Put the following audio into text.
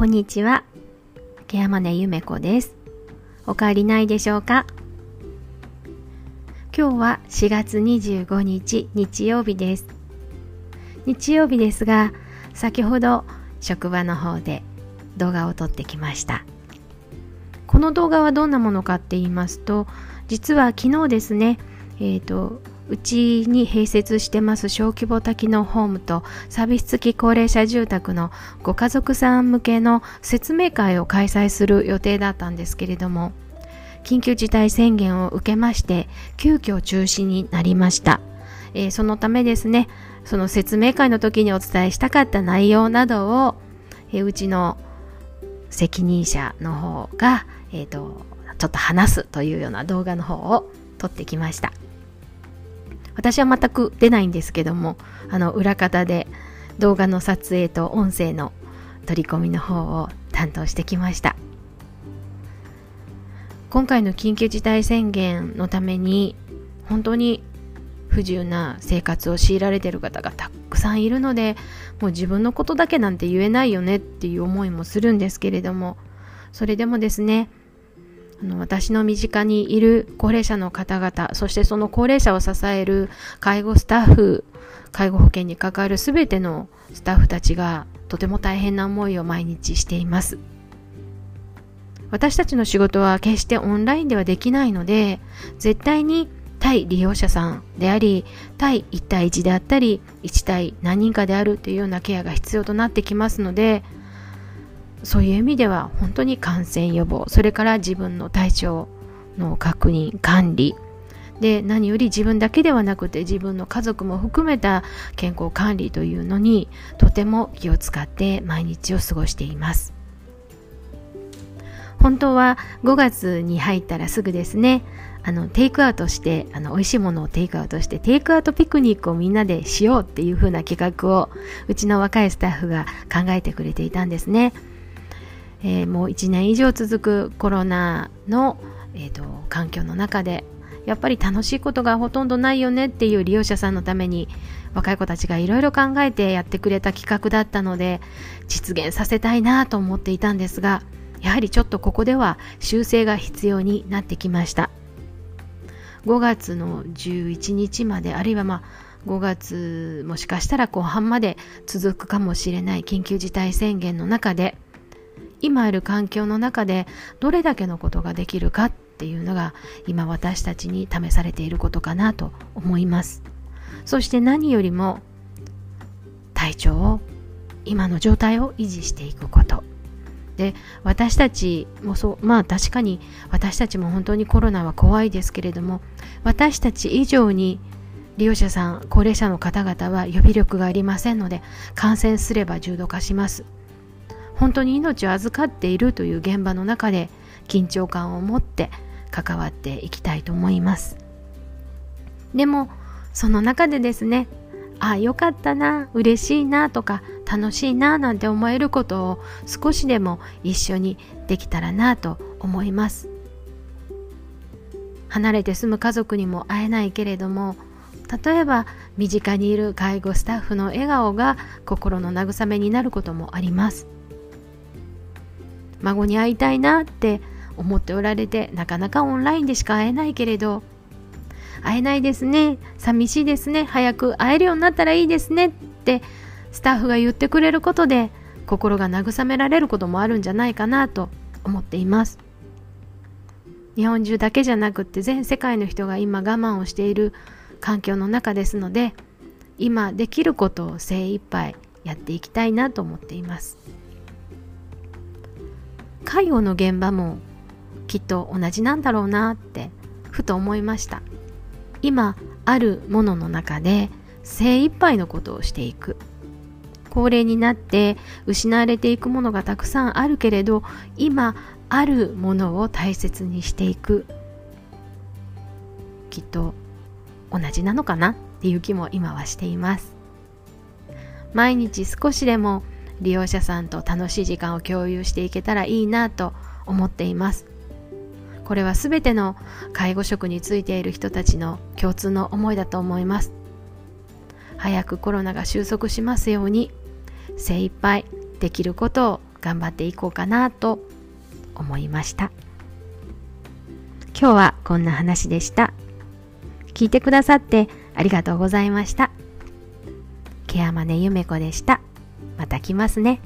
こんにちは。竹山根ゆめ子です。お帰りないでしょうか？今日は4月25日日曜日です。日曜日ですが、先ほど職場の方で動画を撮ってきました。この動画はどんなものかって言いますと、実は昨日ですね、えっ、ー、と、うちに併設してます小規模多機能ホームとサービス付き高齢者住宅のご家族さん向けの説明会を開催する予定だったんですけれども緊急事態宣言を受けまして急遽中止になりました、えー、そのためですねその説明会の時にお伝えしたかった内容などを、えー、うちの責任者の方が、えーとちょっと話すというような動画の方を撮ってきました。私は全く出ないんですけどもあの裏方で動画の撮影と音声の取り込みの方を担当してきました。今回の緊急事態宣言のために本当に不自由な生活を強いられている方がたくさんいるのでもう自分のことだけなんて言えないよねっていう思いもするんですけれどもそれでもですねあの私の身近にいる高齢者の方々、そしてその高齢者を支える介護スタッフ、介護保険に関わる全てのスタッフたちがとても大変な思いを毎日しています。私たちの仕事は決してオンラインではできないので、絶対に対利用者さんであり、対1対1であったり、1対何人かであるというようなケアが必要となってきますので、そういう意味では本当に感染予防それから自分の体調の確認管理で何より自分だけではなくて自分の家族も含めた健康管理というのにとても気を使って毎日を過ごしています本当は5月に入ったらすぐですねあのテイクアウトしてあの美味しいものをテイクアウトしてテイクアウトピクニックをみんなでしようっていう風な企画をうちの若いスタッフが考えてくれていたんですね。えー、もう1年以上続くコロナの、えーと、環境の中でやっぱり楽しいことがほとんどないよねっていう利用者さんのために若い子たちがいろいろ考えてやってくれた企画だったので実現させたいなと思っていたんですがやはりちょっとここでは修正が必要になってきました。5月の11日まであるいはまあ5月もしかしたら後半まで続くかもしれない緊急事態宣言の中で今ある環境の中でどれだけのことができるかっていうのが今私たちに試されていることかなと思います。そして何よりも体調を今の状態を維持していくこと。で私たちもそうまあ確かに私たちも本当にコロナは怖いですけれども私たち以上に利用者さん高齢者の方々は予備力がありませんので感染すれば重度化します。本当に命を預かっているという現場の中で緊張感を持って関わっていきたいと思います。でもその中でですねああよかったな嬉しいなとか楽しいななんて思えることを少しでも一緒にできたらなと思います。離れて住む家族にも会えないけれども例えば身近にいる介護スタッフの笑顔が心の慰めになることもあります。孫に会いたいなって思っておられてなかなかオンラインでしか会えないけれど会えないですね寂しいですね早く会えるようになったらいいですねってスタッフが言ってくれることで心が慰められることもあるんじゃないかなと思っています日本中だけじゃなくって全世界の人が今我慢をしている環境の中ですので今できることを精一杯やっていきたいなと思っています。介護の現場もきっと同じなんだろうなってふと思いました。今あるものの中で精一杯のことをしていく。高齢になって失われていくものがたくさんあるけれど今あるものを大切にしていく。きっと同じなのかなっていう気も今はしています。毎日少しでも利用者さんと楽しい時間を共有していけたらいいなと思っています。これは全ての介護職についている人たちの共通の思いだと思います。早くコロナが収束しますように精一杯できることを頑張っていこうかなと思いました。今日はこんな話でした。聞いてくださってありがとうございました。ケアマネゆめこでした。また来ますね。